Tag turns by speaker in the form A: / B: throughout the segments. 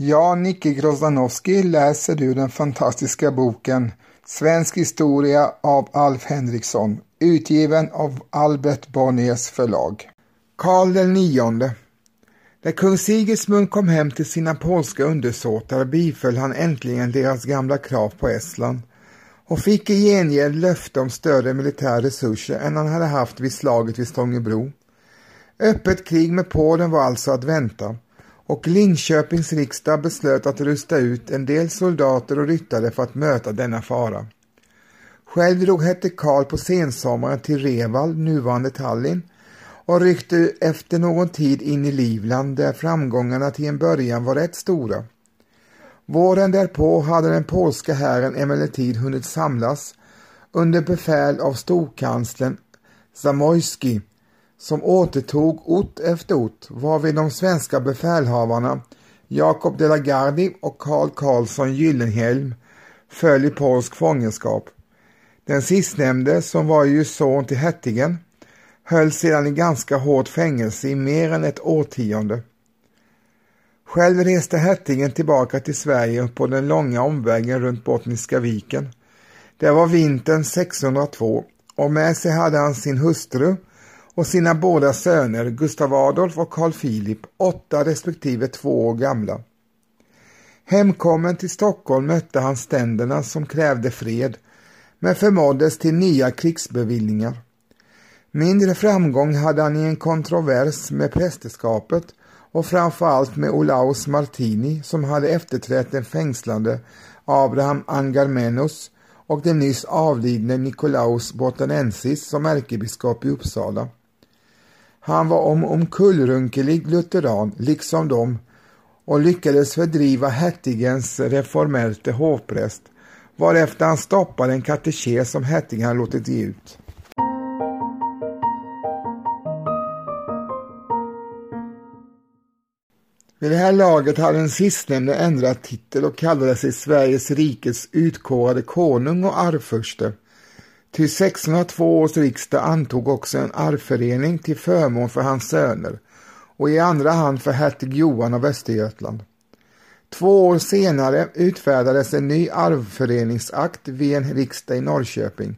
A: Ja, Nicke Grozdanowski, läser ur den fantastiska boken Svensk historia av Alf Henriksson, utgiven av Albert Bonniers förlag. Karl den nionde När kung Sigismund kom hem till sina polska undersåtar biföll han äntligen deras gamla krav på Estland och fick i gengäld löfte om större militära resurser än han hade haft vid slaget vid Stångebro. Öppet krig med Polen var alltså att vänta och Linköpings riksdag beslöt att rusta ut en del soldater och ryttare för att möta denna fara. Själv drog hette Karl på sensommaren till Reval, nuvarande Tallinn, och ryckte efter någon tid in i Livland där framgångarna till en början var rätt stora. Våren därpå hade den polska hären emellertid hunnit samlas under befäl av storkanslern Zamojski som återtog ort efter ort varvid de svenska befälhavarna Jakob de la Gardie och Karl Karlsson Gyllenhielm föll i polsk fångenskap. Den sistnämnde, som var ju son till hertigen, höll sedan i ganska hårt fängelse i mer än ett årtionde. Själv reste hertigen tillbaka till Sverige på den långa omvägen runt Bottniska viken. Det var vintern 1602 och med sig hade han sin hustru och sina båda söner Gustav Adolf och Carl Philip, åtta respektive två år gamla. Hemkommen till Stockholm mötte han ständerna som krävde fred men förmåddes till nya krigsbevillningar. Mindre framgång hade han i en kontrovers med prästerskapet och framförallt med Olaus Martini som hade efterträtt den fängslande Abraham Angarmenus och den nyss avlidne Nikolaus Botanensis som ärkebiskop i Uppsala. Han var om omkullrunkelig lutheran, liksom de, och lyckades fördriva hertigens reformerte hovpräst, varefter han stoppade en katekes som hertigen låtit ge ut. Vid det här laget hade den sistnämnde ändrat titel och kallade sig Sveriges rikes utkårade konung och arvfurste. Till 1602 års riksdag antog också en arvförening till förmån för hans söner och i andra hand för hertig Johan av Östergötland. Två år senare utfärdades en ny arvföreningsakt vid en riksdag i Norrköping.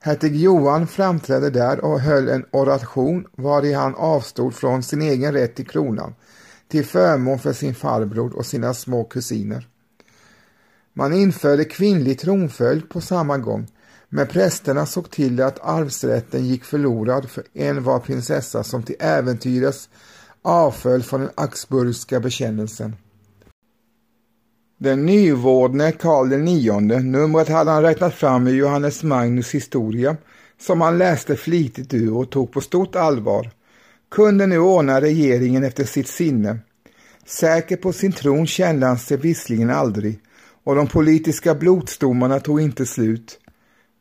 A: Hertig Johan framträdde där och höll en oration vari han avstod från sin egen rätt till kronan till förmån för sin farbror och sina små kusiner. Man införde kvinnlig tronföljd på samma gång men prästerna såg till att arvsrätten gick förlorad för en var prinsessa som till äventyres avföll från den Axburgska bekännelsen. Den nyvordne Karl IX, numret hade han räknat fram i Johannes Magnus historia, som han läste flitigt ur och tog på stort allvar, kunde nu ordna regeringen efter sitt sinne. Säker på sin tron kände han sig visserligen aldrig, och de politiska blodsdomarna tog inte slut.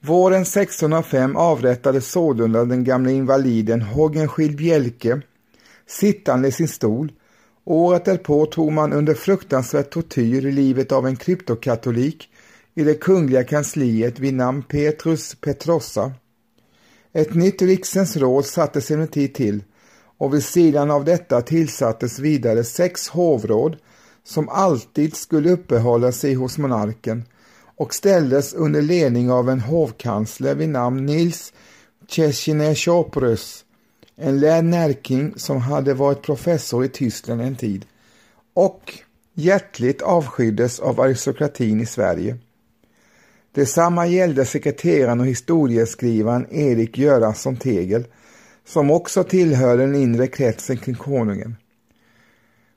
A: Våren 1605 avrättades sålunda den gamla invaliden Hågenskild Bjelke sittande i sin stol. Året därpå tog man under fruktansvärd tortyr livet av en kryptokatolik i det kungliga kansliet vid namn Petrus Petrossa. Ett nytt riksens råd sattes emellertid till och vid sidan av detta tillsattes vidare sex hovråd som alltid skulle uppehålla sig hos monarken och ställdes under ledning av en hovkansler vid namn Nils Czesineszopoulos, en lärd närking som hade varit professor i Tyskland en tid och hjärtligt avskyddes av aristokratin i Sverige. Detsamma gällde sekreteraren och historieskrivaren Erik Göransson Tegel som också tillhörde den inre kretsen kring konungen.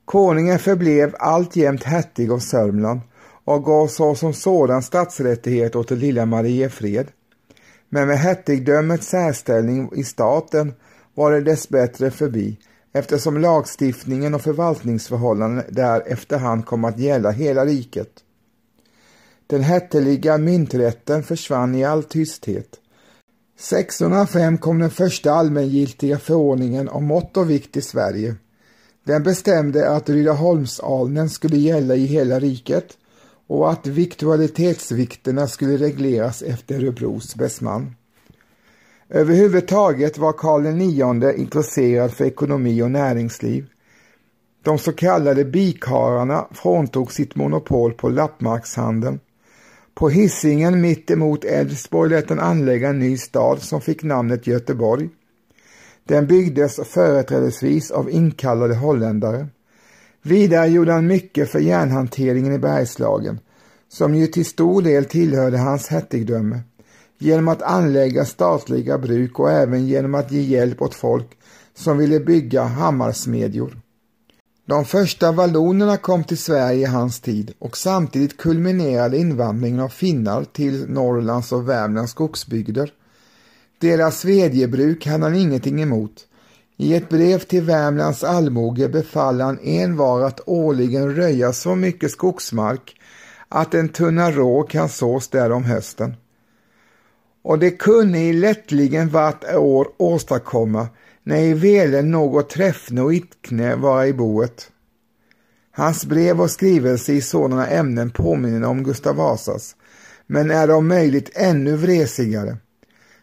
A: Konungen förblev alltjämt hertig av Sörmland och gav så som sådan statsrättighet åt det lilla Mariefred. Men med hertigdömets särställning i staten var det dessbättre förbi eftersom lagstiftningen och förvaltningsförhållanden där efterhand kom att gälla hela riket. Den hertiga mynträtten försvann i all tysthet. 1605 kom den första allmängiltiga förordningen om mått och vikt i Sverige. Den bestämde att Rydaholmsalnen skulle gälla i hela riket och att viktualitetsvikterna skulle regleras efter Örebros bästman. Överhuvudtaget var Karl IX intresserad för ekonomi och näringsliv. De så kallade bikararna fråntog sitt monopol på lappmarkshandeln. På hissingen mitt emot Älvsborg lät den anlägga en ny stad som fick namnet Göteborg. Den byggdes företrädesvis av inkallade holländare. Vidare gjorde han mycket för järnhanteringen i Bergslagen, som ju till stor del tillhörde hans hertigdöme, genom att anlägga statliga bruk och även genom att ge hjälp åt folk som ville bygga hammarsmedjor. De första vallonerna kom till Sverige i hans tid och samtidigt kulminerade invandringen av finnar till Norrlands och Värmlands skogsbygder. Deras svedjebruk hade han ingenting emot. I ett brev till Värmlands allmoge befaller han envar att årligen röja så mycket skogsmark att en tunna rå kan sås där om hösten. Och det kunde i lättligen vart år åstadkomma när i velen något träffne och itkne vara i boet. Hans brev och skrivelse i sådana ämnen påminner om Gustav Vasas, men är om möjligt ännu vresigare.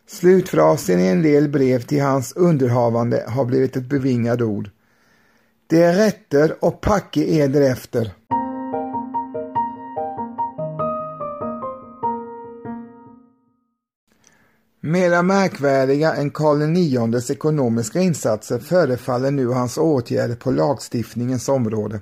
A: Slutfrasen i en del brev till hans underhavande har blivit ett bevingat ord. Det är rätter och packe eder efter. Mera märkvärdiga än Karl IXs ekonomiska insatser förefaller nu hans åtgärder på lagstiftningens område.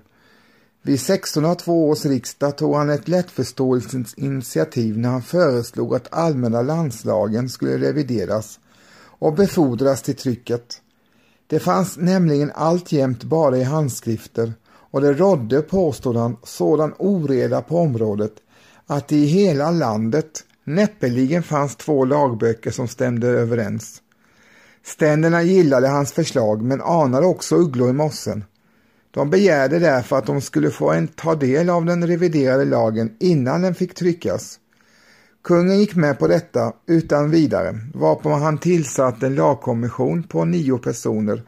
A: Vid 1602 års riksdag tog han ett lättförståelsens initiativ när han föreslog att allmänna landslagen skulle revideras och befordras till trycket. Det fanns nämligen alltjämt bara i handskrifter och det rådde, påstod han, sådan oreda på området att det i hela landet näppeligen fanns två lagböcker som stämde överens. Ständerna gillade hans förslag men anade också ugglor i mossen. De begärde därför att de skulle få en ta del av den reviderade lagen innan den fick tryckas. Kungen gick med på detta utan vidare, varpå han tillsatte en lagkommission på nio personer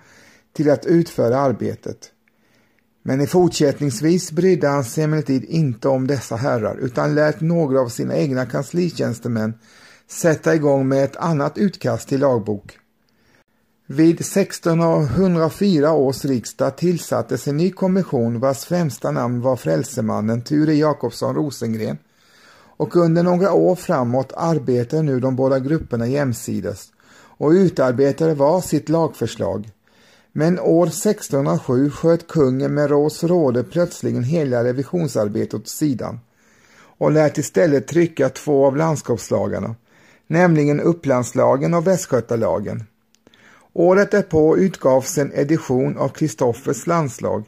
A: till att utföra arbetet. Men i fortsättningsvis brydde han sig emellertid inte om dessa herrar utan lät några av sina egna kanslitjänstemän sätta igång med ett annat utkast till lagbok. Vid 1604 års riksdag tillsattes en ny kommission vars främsta namn var frälsemannen Ture Jakobsson Rosengren och under några år framåt arbetade nu de båda grupperna jämsides och utarbetade var sitt lagförslag. Men år 1607 sköt kungen med Rås råde plötsligen hela revisionsarbetet åt sidan och lät istället trycka två av landskapslagarna, nämligen Upplandslagen och Västgötalagen. Året därpå utgavs en edition av Kristoffers landslag,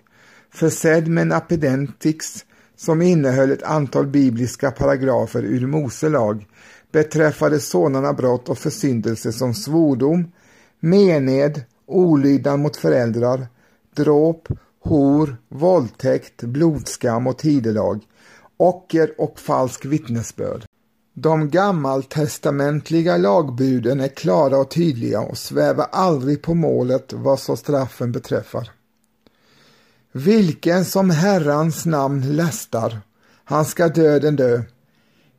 A: försedd med en appendix som innehöll ett antal bibliska paragrafer ur Mose lag beträffande sådana brott och försyndelser som svordom, mened, olydnad mot föräldrar, dråp, hor, våldtäkt, blodskam och tidelag, ocker och falsk vittnesbörd. De gammaltestamentliga lagbuden är klara och tydliga och svävar aldrig på målet vad så straffen beträffar. Vilken som Herrans namn lästar, han ska döden dö.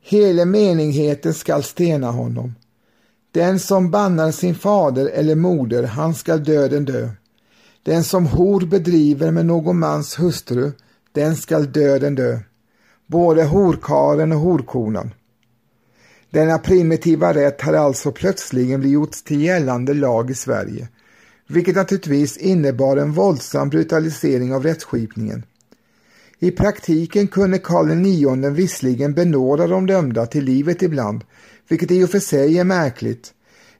A: Hela menigheten skall stena honom. Den som bannar sin fader eller moder, han skall döden dö. Den som hor bedriver med någon mans hustru, den skall döden dö. Både horkaren och horkonan. Denna primitiva rätt hade alltså plötsligen blivit gjorts till gällande lag i Sverige, vilket naturligtvis innebar en våldsam brutalisering av rättsskipningen. I praktiken kunde Karl IX visserligen benåda de dömda till livet ibland, vilket i och för sig är märkligt.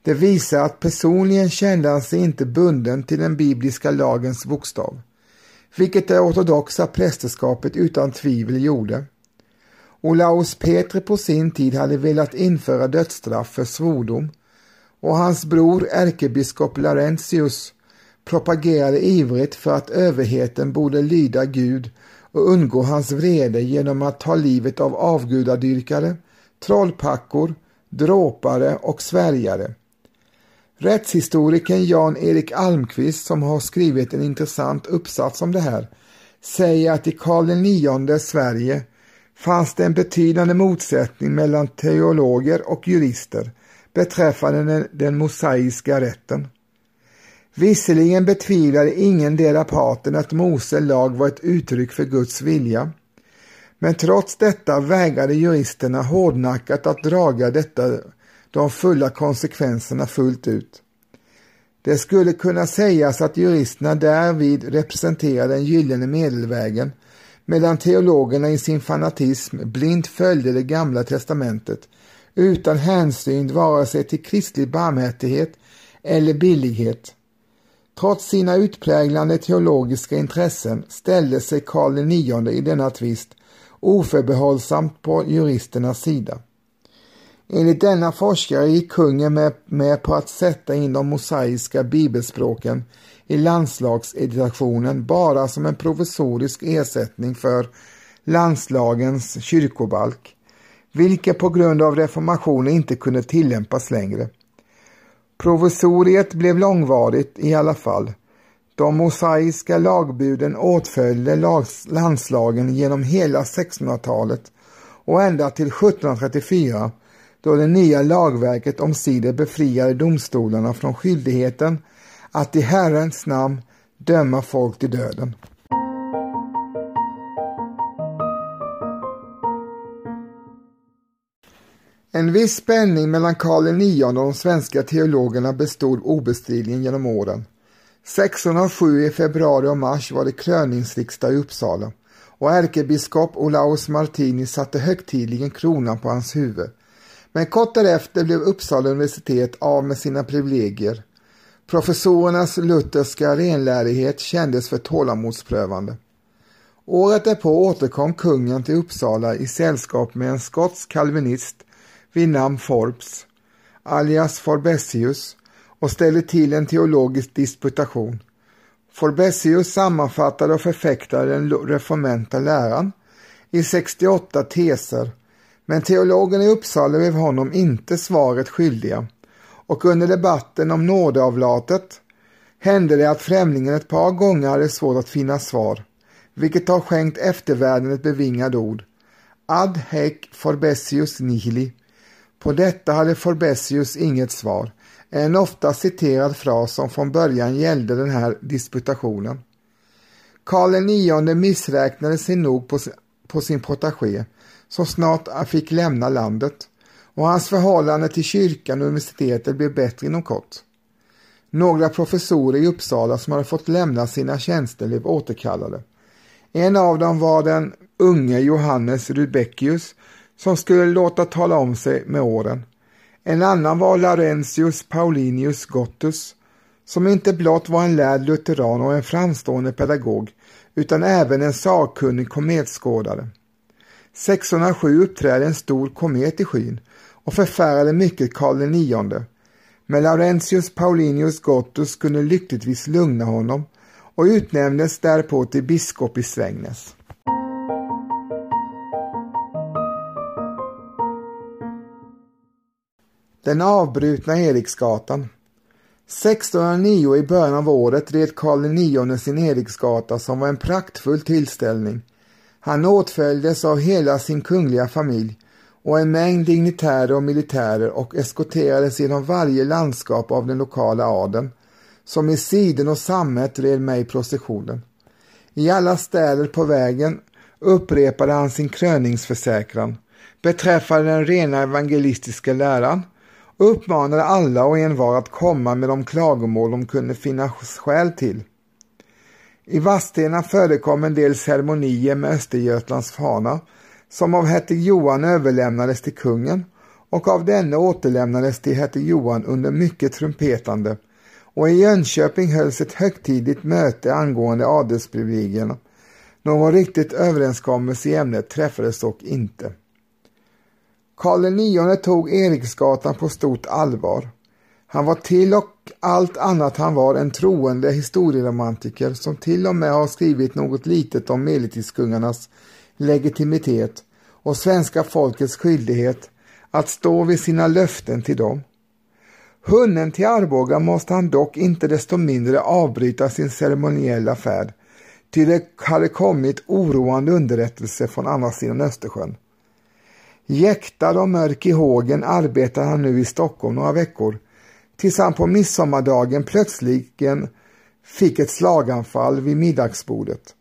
A: Det visar att personligen kände han sig inte bunden till den bibliska lagens bokstav, vilket det ortodoxa prästerskapet utan tvivel gjorde. Olaus Petri på sin tid hade velat införa dödsstraff för svordom och hans bror ärkebiskop Laurentius propagerade ivrigt för att överheten borde lyda Gud och undgå hans vrede genom att ta livet av avgudadyrkare, trollpackor, dråpare och svärjare. Rättshistorikern Jan-Erik Almqvist som har skrivit en intressant uppsats om det här säger att i Karl IX Sverige fanns det en betydande motsättning mellan teologer och jurister beträffande den, den mosaiska rätten. Visserligen betvivlade ingendera parten att Mose lag var ett uttryck för Guds vilja. Men trots detta vägrade juristerna hårdnackat att draga detta de fulla konsekvenserna fullt ut. Det skulle kunna sägas att juristerna därvid representerade den gyllene medelvägen medan teologerna i sin fanatism blint följde det gamla testamentet utan hänsyn vare sig till kristlig barmhärtighet eller billighet. Trots sina utpräglande teologiska intressen ställde sig Karl IX i denna tvist oförbehållsamt på juristernas sida. Enligt denna forskare gick kungen med, med på att sätta in de mosaiska bibelspråken i landslagseditationen bara som en provisorisk ersättning för landslagens kyrkobalk, vilka på grund av reformationen inte kunde tillämpas längre. Provisoriet blev långvarigt i alla fall. De mosaiska lagbuden åtföljde landslagen genom hela 1600-talet och ända till 1734 då det nya lagverket omsider befriade domstolarna från skyldigheten att i Herrens namn döma folk till döden. En viss spänning mellan Karl IX och de svenska teologerna bestod obestridligen genom åren. 1607 i februari och mars var det kröningsriksdag i Uppsala och ärkebiskop Olaus Martini satte högtidligen kronan på hans huvud. Men kort därefter blev Uppsala universitet av med sina privilegier. Professorernas lutherska renlärighet kändes för tålamodsprövande. Året därpå återkom kungen till Uppsala i sällskap med en skotsk kalvinist vid namn Forbes, alias Forbesius, och ställde till en teologisk disputation. Forbesius sammanfattade och förfäktade den reformenta läran i 68 teser, men teologerna i Uppsala blev honom inte svaret skyldiga och under debatten om nådeavlatet hände det att främlingen ett par gånger hade svårt att finna svar, vilket har skänkt eftervärlden ett bevingat ord. Ad hec forbesius nihili. På detta hade Forbesius inget svar, en ofta citerad fras som från början gällde den här disputationen. Karl IX missräknade sig nog på, på sin protagé, som snart fick lämna landet och hans förhållande till kyrkan och universitetet blev bättre inom kort. Några professorer i Uppsala som hade fått lämna sina tjänster blev återkallade. En av dem var den unge Johannes Rudbeckius som skulle låta tala om sig med åren. En annan var Laurentius Paulinius Gottus som inte blott var en lärd lutheran och en framstående pedagog utan även en sakkunnig kometskådare. 607 uppträdde en stor komet i skyn och förfärade mycket Karl IX. Men Laurentius Paulinius Gottus kunde lyckligtvis lugna honom och utnämndes därpå till biskop i Strängnäs. Den avbrutna Eriksgatan 1609 i början av året red Karl IX sin Eriksgata som var en praktfull tillställning. Han åtföljdes av hela sin kungliga familj och en mängd dignitärer och militärer och eskorterades genom varje landskap av den lokala adeln, som i siden och sammet red med i processionen. I alla städer på vägen upprepade han sin kröningsförsäkran beträffande den rena evangelistiska läran och uppmanade alla och envar att komma med de klagomål de kunde finna skäl till. I Vadstena förekom en del ceremonier med Östergötlands fana som av hertig Johan överlämnades till kungen och av denne återlämnades till hertig Johan under mycket trumpetande och i Jönköping hölls ett högtidligt möte angående adelsprivilegierna. Någon riktigt överenskommelse i ämnet träffades dock inte. Karl IX tog Eriksgatan på stort allvar. Han var till och allt annat han var en troende historieromantiker som till och med har skrivit något litet om medeltidskungarnas legitimitet och svenska folkets skyldighet att stå vid sina löften till dem. Hunnen till Arboga måste han dock inte desto mindre avbryta sin ceremoniella färd, till det hade kommit oroande underrättelser från andra sidan Östersjön. Jäktad och mörk i hågen arbetar han nu i Stockholm några veckor tills han på midsommardagen plötsligen fick ett slaganfall vid middagsbordet.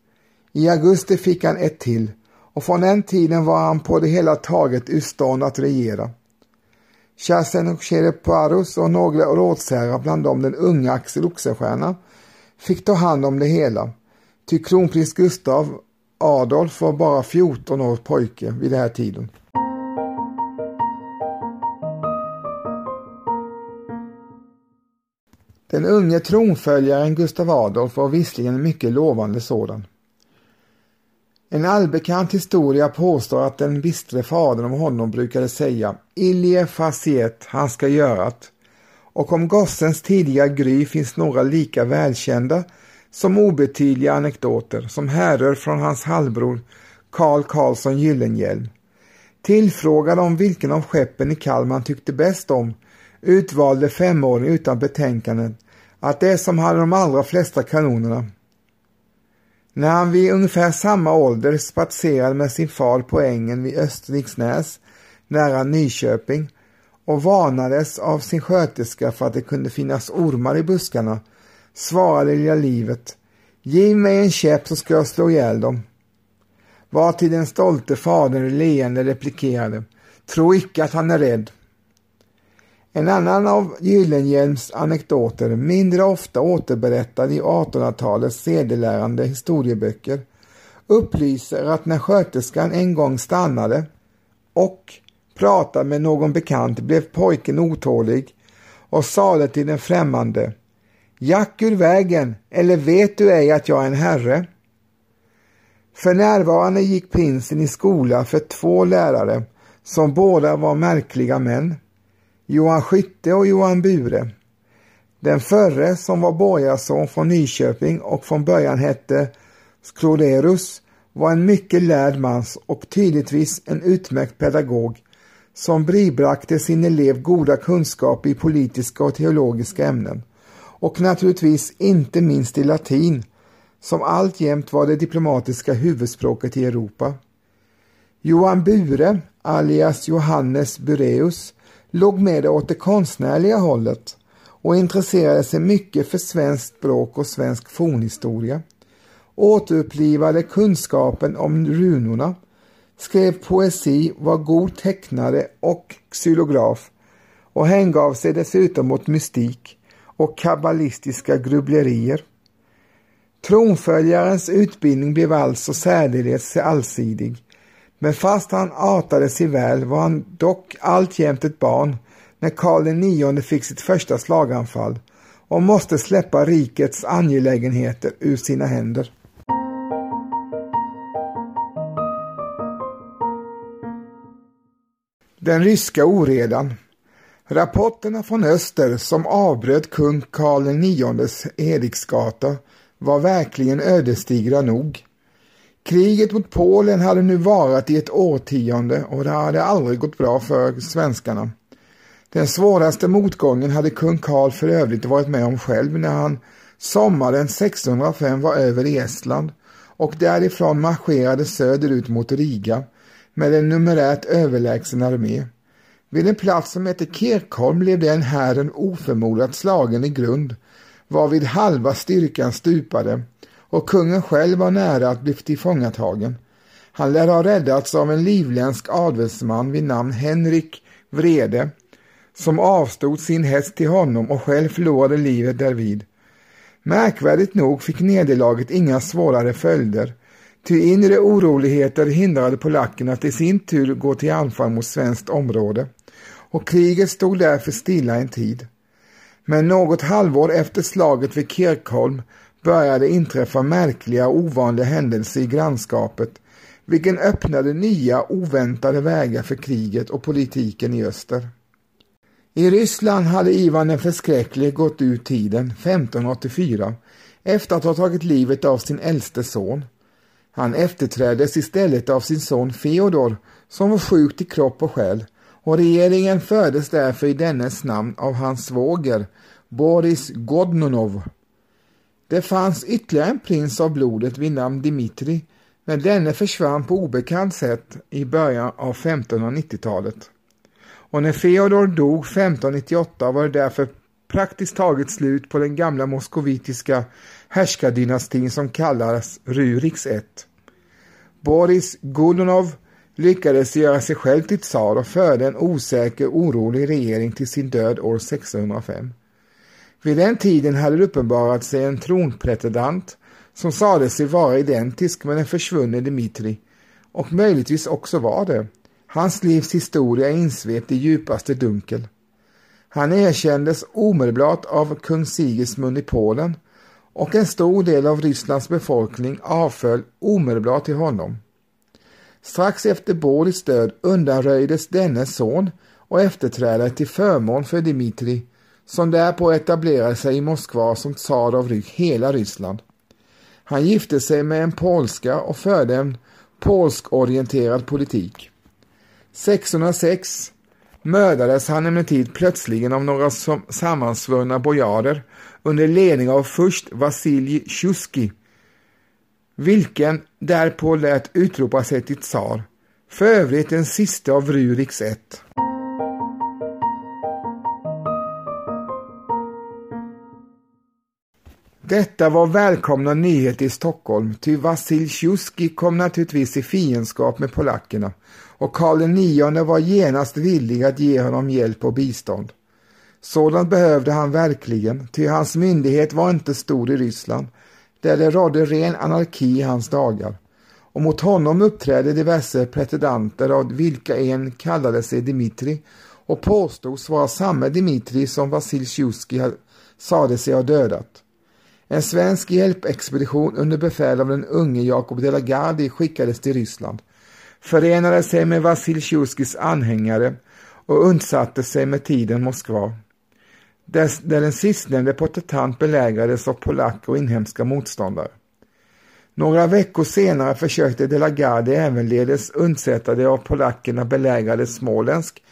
A: I augusti fick han ett till och från den tiden var han på det hela taget ur stånd att regera. Kerstin och Chereparus och några rådsherrar, bland dem den unga Axel Oxenstierna, fick ta hand om det hela. Ty kronprins Gustav Adolf var bara 14 år pojke vid den här tiden. Den unge tronföljaren Gustav Adolf var visserligen en mycket lovande sådan. En allbekant historia påstår att den bistre fadern om honom brukade säga Ilie faciet, han ska görat. Och om gossens tidiga gry finns några lika välkända som obetydliga anekdoter som härrör från hans halvbror Karl Karlsson Gyllenhielm. Tillfrågad om vilken av skeppen i Kalmar han tyckte bäst om utvalde femåringen utan betänkanden att det som hade de allra flesta kanonerna. När han vid ungefär samma ålder spatserade med sin far på ängen vid Österviksnäs nära Nyköping och varnades av sin sköterska för att det kunde finnas ormar i buskarna svarade lilla livet Giv mig en käpp så ska jag slå ihjäl dem. Var till den stolte fadern leende replikerade Tro icke att han är rädd. En annan av Gyllenhielms anekdoter, mindre ofta återberättad i 1800-talets sedelärande historieböcker, upplyser att när sköterskan en gång stannade och pratade med någon bekant blev pojken otålig och sade till den främmande Jack ur vägen, eller vet du ej att jag är en herre? För närvarande gick prinsen i skola för två lärare som båda var märkliga män. Johan Skytte och Johan Bure. Den förre som var borgarson från Nyköping och från början hette Skloderus var en mycket lärd man och tydligtvis en utmärkt pedagog som bibragte sin elev goda kunskaper i politiska och teologiska ämnen och naturligtvis inte minst i latin som alltjämt var det diplomatiska huvudspråket i Europa. Johan Bure, alias Johannes Bureus, låg med åt det konstnärliga hållet och intresserade sig mycket för svenskt språk och svensk fornhistoria. Återupplivade kunskapen om runorna, skrev poesi, var god tecknare och xylograf och hängav sig dessutom åt mystik och kabbalistiska grubblerier. Tronföljarens utbildning blev alltså särdeles allsidig men fast han artade sig väl var han dock alltjämt ett barn när Karl IX fick sitt första slaganfall och måste släppa rikets angelägenheter ur sina händer. Den ryska oredan Rapporterna från öster som avbröt kung Karl IXs Eriksgata var verkligen ödesdigra nog. Kriget mot Polen hade nu varat i ett årtionde och det hade aldrig gått bra för svenskarna. Den svåraste motgången hade kung Karl för övrigt varit med om själv när han sommaren 1605 var över i Estland och därifrån marscherade söderut mot Riga med en numerärt överlägsen armé. Vid en plats som hette Kirkholm blev den hären oförmodat slagen i grund varvid halva styrkan stupade och kungen själv var nära att bli tillfångatagen. Han lär ha räddats av en livländsk adelsman vid namn Henrik Vrede som avstod sin häst till honom och själv förlorade livet därvid. Märkvärdigt nog fick nederlaget inga svårare följder, ty inre oroligheter hindrade polackerna att i sin tur gå till anfall mot svenskt område och kriget stod därför stilla en tid. Men något halvår efter slaget vid Kirkholm började inträffa märkliga och ovanliga händelser i grannskapet vilken öppnade nya oväntade vägar för kriget och politiken i öster. I Ryssland hade Ivan den förskräcklige gått ut tiden 1584 efter att ha tagit livet av sin äldste son. Han efterträddes istället av sin son Feodor som var sjuk till kropp och själ och regeringen fördes därför i dennes namn av hans svåger Boris Godnunov. Det fanns ytterligare en prins av blodet vid namn Dimitri men denne försvann på obekant sätt i början av 1590-talet. Och när Feodor dog 1598 var det därför praktiskt taget slut på den gamla moskovitiska härskardynastin som kallas Ruriks I. Boris Godunov lyckades göra sig själv till tsar och förde en osäker, orolig regering till sin död år 1605. Vid den tiden hade det uppenbarat sig en tronpretendent som sade sig vara identisk med den försvunne Dmitri och möjligtvis också var det. Hans livs historia är insvept i djupaste dunkel. Han erkändes omedelbart av kung Sigismund i Polen och en stor del av Rysslands befolkning avföll omedelbart till honom. Strax efter Boris död undanröjdes dennes son och efterträdare till förmån för Dmitrij som därpå etablerade sig i Moskva som tsar av hela Ryssland. Han gifte sig med en polska och förde en polskorienterad politik. 1606 mördades han emellertid plötsligen av några sammansvurna bojarer under ledning av först Vasilij Tjuski, vilken därpå lät utropa sig till tsar, för övrigt den sista av Ruriks ett. Detta var välkomna nyheter i Stockholm, ty Vasil Tjuski kom naturligtvis i fiendskap med polackerna och Karl IX var genast villig att ge honom hjälp och bistånd. Sådant behövde han verkligen, ty hans myndighet var inte stor i Ryssland, där det rådde ren anarki i hans dagar. Och mot honom uppträdde diverse pretendanter av vilka en kallade sig Dimitri och påstods vara samma Dimitri som Vasil Tjuski sade sig ha dödat. En svensk hjälpexpedition under befäl av den unge Jakob de la Gardie skickades till Ryssland, förenade sig med Vasil Vasilj anhängare och undsatte sig med tiden Moskva, där, där den sistnämnde protetant belägrades av polacker och inhemska motståndare. Några veckor senare försökte de la Gardie ävenledes undsätta det av polackerna belägrade småländsk,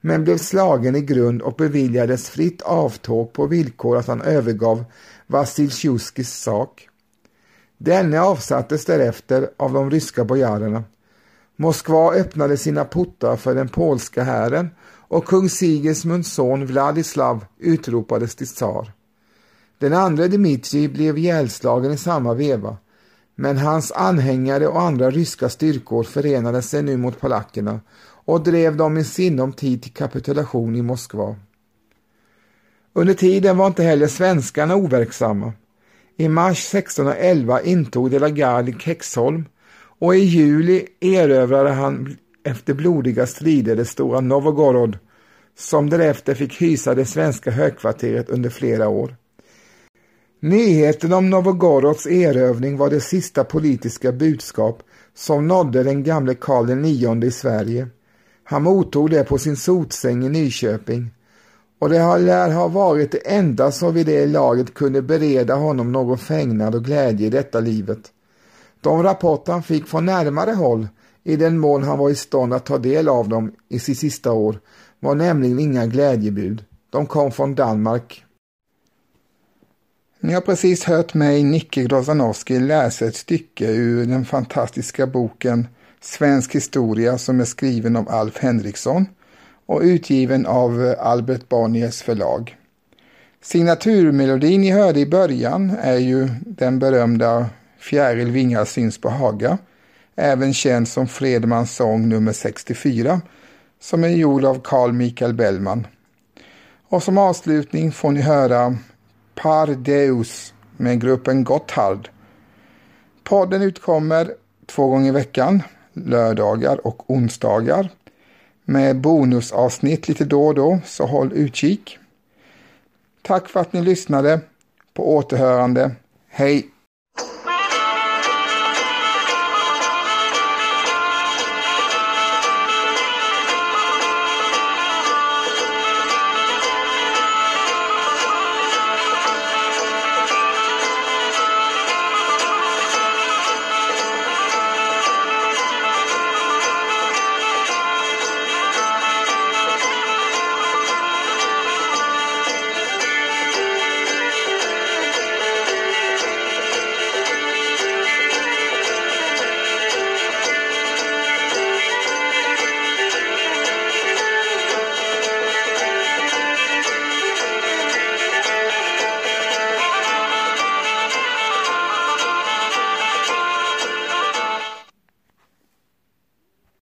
A: men blev slagen i grund och beviljades fritt avtåg på villkor att han övergav Vasiltjuskis sak. Denne avsattes därefter av de ryska bojarerna. Moskva öppnade sina portar för den polska hären och kung Sigismunds son Vladislav utropades till tsar. Den andra Dmitrij blev ihjälslagen i samma veva, men hans anhängare och andra ryska styrkor förenade sig nu mot polackerna och drev dem i sinom tid till kapitulation i Moskva. Under tiden var inte heller svenskarna overksamma. I mars 1611 intog de la Garde Kexholm och i juli erövrade han efter blodiga strider det stora Novogorod som därefter fick hysa det svenska högkvarteret under flera år. Nyheten om Novogorods erövring var det sista politiska budskap som nådde den gamle Karl IX i Sverige. Han mottog det på sin sotsäng i Nyköping och det lär ha varit det enda som vid det laget kunde bereda honom någon fägnad och glädje i detta livet. De rapporter han fick från närmare håll, i den mån han var i stånd att ta del av dem i sitt sista år, var nämligen inga glädjebud. De kom från Danmark. Ni har precis hört mig, Nicke Grozanowski, läsa ett stycke ur den fantastiska boken Svensk historia som är skriven av Alf Henriksson och utgiven av eh, Albert Bonniers förlag. Signaturmelodin ni hörde i början är ju den berömda Fjäril vingar syns på Haga, även känd som Fredmans sång nummer 64, som är gjord av Carl Michael Bellman. Och som avslutning får ni höra Par Deus med gruppen Gotthard. Podden utkommer två gånger i veckan, lördagar och onsdagar med bonusavsnitt lite då och då, så håll utkik. Tack för att ni lyssnade. På återhörande. Hej!